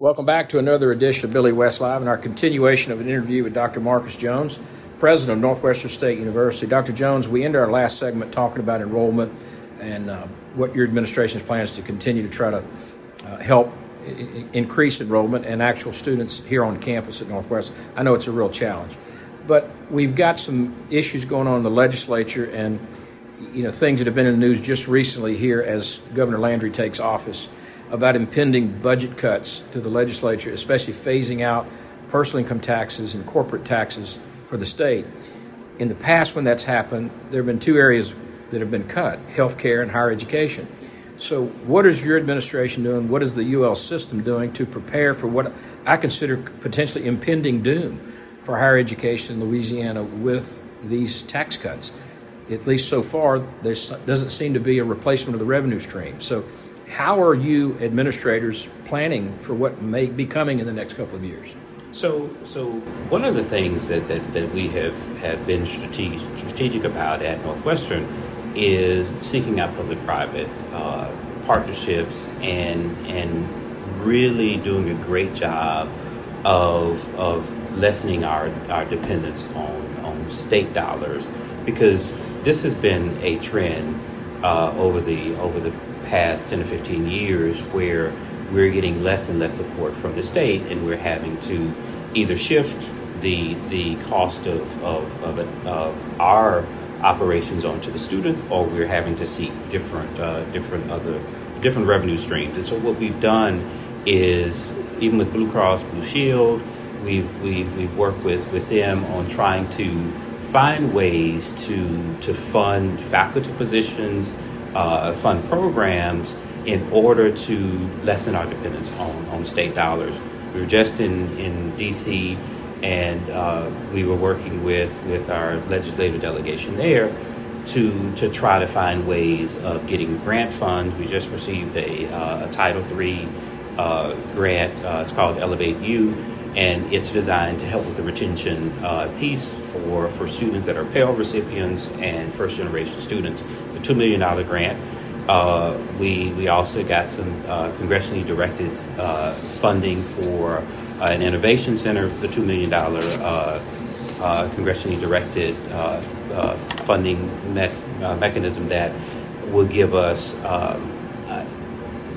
Welcome back to another edition of Billy West Live and our continuation of an interview with Dr. Marcus Jones, president of Northwestern State University. Dr. Jones, we ended our last segment talking about enrollment and uh, what your administration's plans to continue to try to uh, help I- increase enrollment and actual students here on campus at Northwestern. I know it's a real challenge, but we've got some issues going on in the legislature and you know things that have been in the news just recently here as Governor Landry takes office about impending budget cuts to the legislature, especially phasing out personal income taxes and corporate taxes for the state. In the past, when that's happened, there have been two areas that have been cut healthcare and higher education. So, what is your administration doing? What is the UL system doing to prepare for what I consider potentially impending doom for higher education in Louisiana with these tax cuts? At least so far, there doesn't seem to be a replacement of the revenue stream. So, how are you administrators planning for what may be coming in the next couple of years? So, so one of the things that, that, that we have, have been strategic, strategic about at Northwestern is seeking out public-private uh, partnerships and and really doing a great job of of lessening our, our dependence on, on state dollars because this has been a trend uh, over the over the past 10 to 15 years where we're getting less and less support from the state and we're having to either shift the the cost of, of, of, it, of our operations onto the students or we're having to seek different uh, different other different revenue streams. And so what we've done is even with Blue Cross Blue Shield we've we've, we've worked with, with them on trying to find ways to to fund faculty positions uh, fund programs in order to lessen our dependence on, on state dollars. We were just in, in DC and uh, we were working with, with our legislative delegation there to, to try to find ways of getting grant funds. We just received a, uh, a Title III uh, grant, uh, it's called Elevate U, and it's designed to help with the retention uh, piece for, for students that are Pell recipients and first generation students. It's a $2 million grant. Uh, we, we also got some uh, congressionally directed uh, funding for uh, an innovation center, the $2 million uh, congressionally directed funding mes- mechanism that will give us um,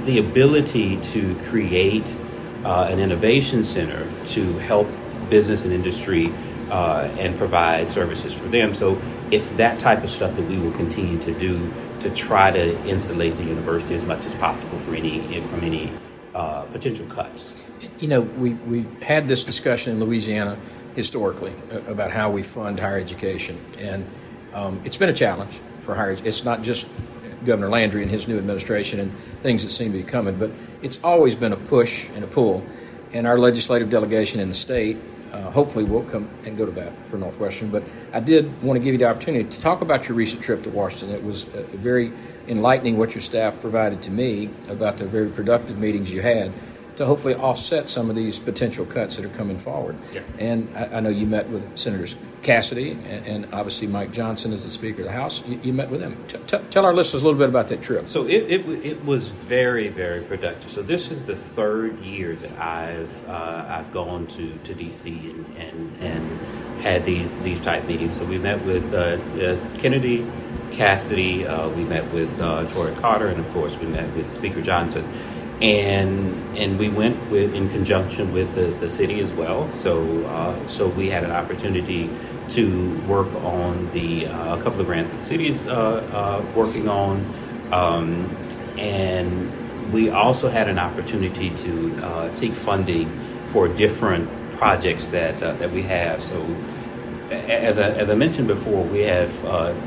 the ability to create uh, an innovation center to help business and industry uh, and provide services for them. So it's that type of stuff that we will continue to do to try to insulate the university as much as possible for any from any uh, potential cuts. You know, we we had this discussion in Louisiana historically about how we fund higher education, and um, it's been a challenge for higher. It's not just Governor Landry and his new administration and things that seem to be coming. But it's always been a push and a pull. And our legislative delegation in the state uh, hopefully will come and go to bat for Northwestern. But I did want to give you the opportunity to talk about your recent trip to Washington. It was uh, very enlightening what your staff provided to me about the very productive meetings you had to hopefully offset some of these potential cuts that are coming forward. Yeah. And I, I, know you met with Senators Cassidy and, and, obviously Mike Johnson is the Speaker of the House. You, you met with them. T- t- tell our listeners a little bit about that trip. So it, it, it, was very, very productive. So this is the third year that I've uh, I've gone to, to DC and, and, and had these these type meetings. So we met with uh, uh, Kennedy, Cassidy, uh, we met with uh, Troy Carter, and of course we met with Speaker Johnson and and we went with in conjunction with the, the city as well. So uh, so we had an opportunity to work on the uh, a couple of grants that the city is uh, uh working on, um, and we also had an opportunity to uh, seek funding for different projects that uh, that we have. So. As I, as I mentioned before, we have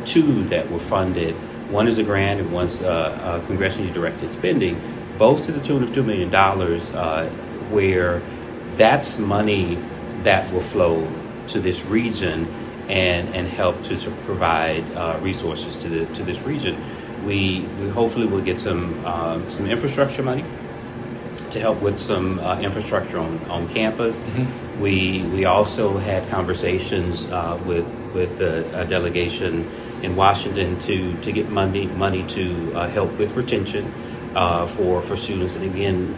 two that were funded. One is a grant, and one's congressionally directed spending both to the tune of $2 million, uh, where that's money that will flow to this region and, and help to provide uh, resources to, the, to this region. We, we hopefully will get some, uh, some infrastructure money to help with some uh, infrastructure on, on campus. Mm-hmm. We, we also had conversations uh, with, with a, a, delegation in Washington to, to get money, money to uh, help with retention uh, for for students, and again,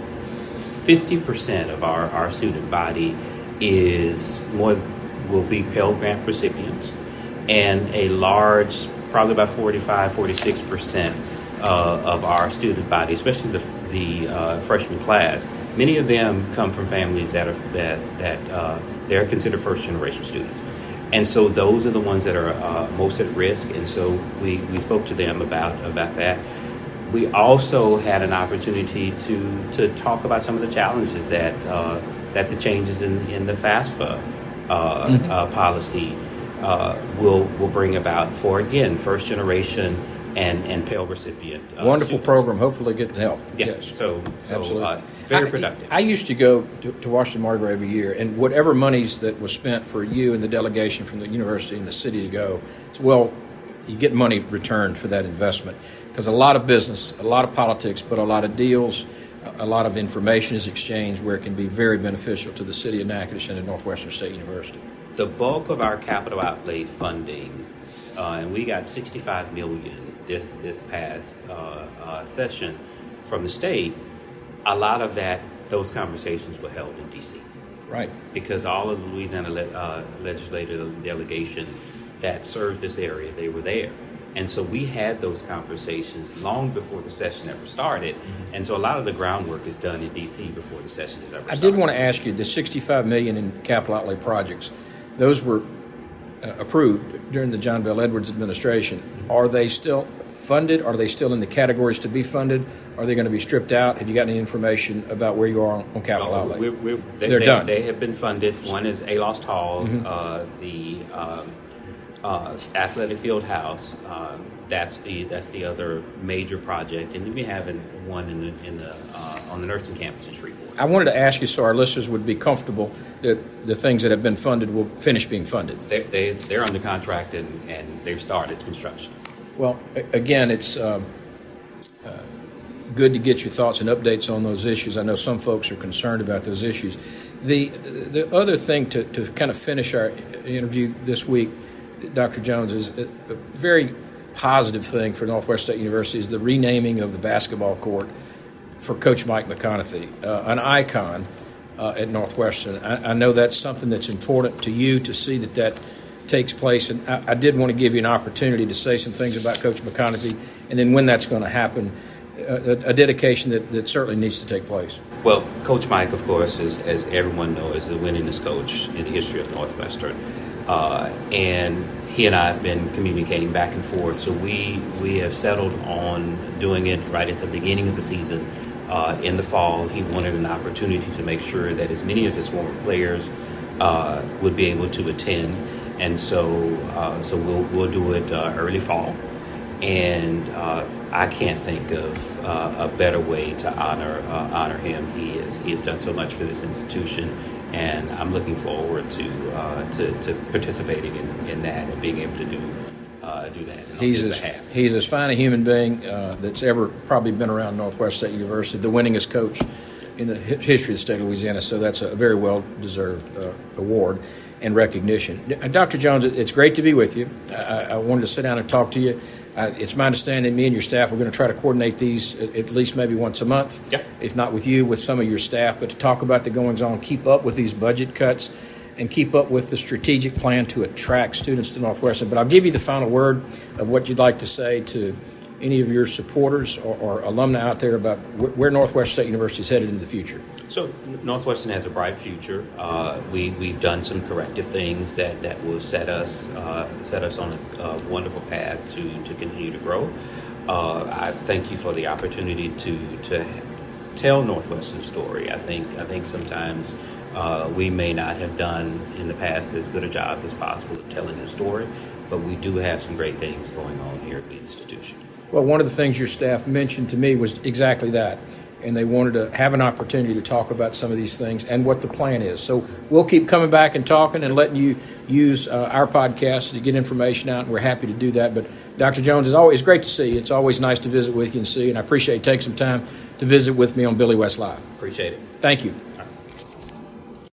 50% of our, our student body is more will be Pell Grant recipients, and a large, probably about 45, 46% uh, of our student body, especially the, the uh, freshman class, many of them come from families that are that that uh, they're considered first generation students. And so those are the ones that are uh, most at risk. And so we, we spoke to them about, about that we also had an opportunity to to talk about some of the challenges that uh, that the changes in, in the FAFSA uh, mm-hmm. uh, policy uh, will will bring about for again first generation and and Pell recipient. Uh, Wonderful students. program. Hopefully, getting help. Yeah. Yes. So, so Absolutely. Uh, very productive. I, I, used to go to, to Washington Mardi Gras every year, and whatever monies that was spent for you and the delegation from the university and the city to go, well, you get money returned for that investment because a lot of business, a lot of politics, but a lot of deals, a lot of information is exchanged where it can be very beneficial to the city of Natchitoches and the Northwestern State University. The bulk of our capital outlay funding, uh, and we got 65 million this this past uh, uh, session from the state. A lot of that, those conversations were held in D.C. Right. Because all of the Louisiana le- uh, legislative delegation that served this area, they were there. And so we had those conversations long before the session ever started. And so a lot of the groundwork is done in DC before the session is ever I did want to ask you the 65 million in capital outlay projects, those were uh, approved during the John Bel Edwards administration. Are they still funded? Are they still in the categories to be funded? Are they going to be stripped out? Have you got any information about where you are on, on capital outlay? We're, we're, they, are they, done. They have been funded. One is Alost Hall, mm-hmm. uh, the um, uh, athletic field house. Um, that's the that's the other major project, and then we have one in the, in the uh, on the nursing campus in Shreveport. I wanted to ask you so our listeners would be comfortable that the things that have been funded will finish being funded. They, they they're under contract and, and they've started construction. Well, again, it's. Um, uh, good to get your thoughts and updates on those issues. I know some folks are concerned about those issues. The the other thing to, to kind of finish our interview this week Dr. Jones, is a, a very positive thing for Northwest State University is the renaming of the basketball court for Coach Mike McConathy, uh, an icon uh, at Northwestern. I, I, know that's something that's important to you to see that that takes place, and I, I, did want to give you an opportunity to say some things about Coach McConathy, and then when that's going to happen, uh, a, a, dedication that, that certainly needs to take place. Well, Coach Mike, of course, is, as everyone knows, is the winningest coach in the history of Northwestern. Uh, and he and I have been communicating back and forth. So we we have settled on doing it right at the beginning of the season. Uh, in the fall, he wanted an opportunity to make sure that as many of his former players uh, would be able to attend, and so uh, so we'll we'll do it uh, early fall. And uh, I can't think of a better way to honor honor him. He is he has done so much for this institution and I'm looking forward to uh, to, to, participating in, in that and being able to do uh, do that. He's as, he's as fine a human being uh, that's ever probably been around Northwest State University, the winningest coach in the history of the state of Louisiana. So that's a very well deserved uh, award and recognition. Uh, Dr. Jones, it's great to be with you. I, I wanted to sit down and talk to you. Uh, it's my understanding me and your staff we're going to try to coordinate these at, at least maybe once a month, yep. if not with you, with some of your staff, but to talk about the goings on, keep up with these budget cuts, and keep up with the strategic plan to attract students to Northwestern. But I'll give you the final word of what you'd like to say to any of your supporters or, or alumni out there about wh- where Northwest State University is headed in the future. So Northwestern has a bright future. Uh, we we've done some corrective things that, that will set us uh, set us on a, a, wonderful path to, to continue to grow. Uh, I thank you for the opportunity to to tell Northwestern's story. I think I think sometimes uh, we may not have done in the past as good a job as possible of telling the story, but we do have some great things going on here at the institution. Well, one of the things your staff mentioned to me was exactly that and they wanted to have an opportunity to talk about some of these things and what the plan is. So we'll keep coming back and talking and letting you use uh, our podcast to get information out, and we're happy to do that. But Dr. Jones, it's always great to see you. It's always nice to visit with you and see you, and I appreciate you taking some time to visit with me on Billy West Live. Appreciate it. Thank you.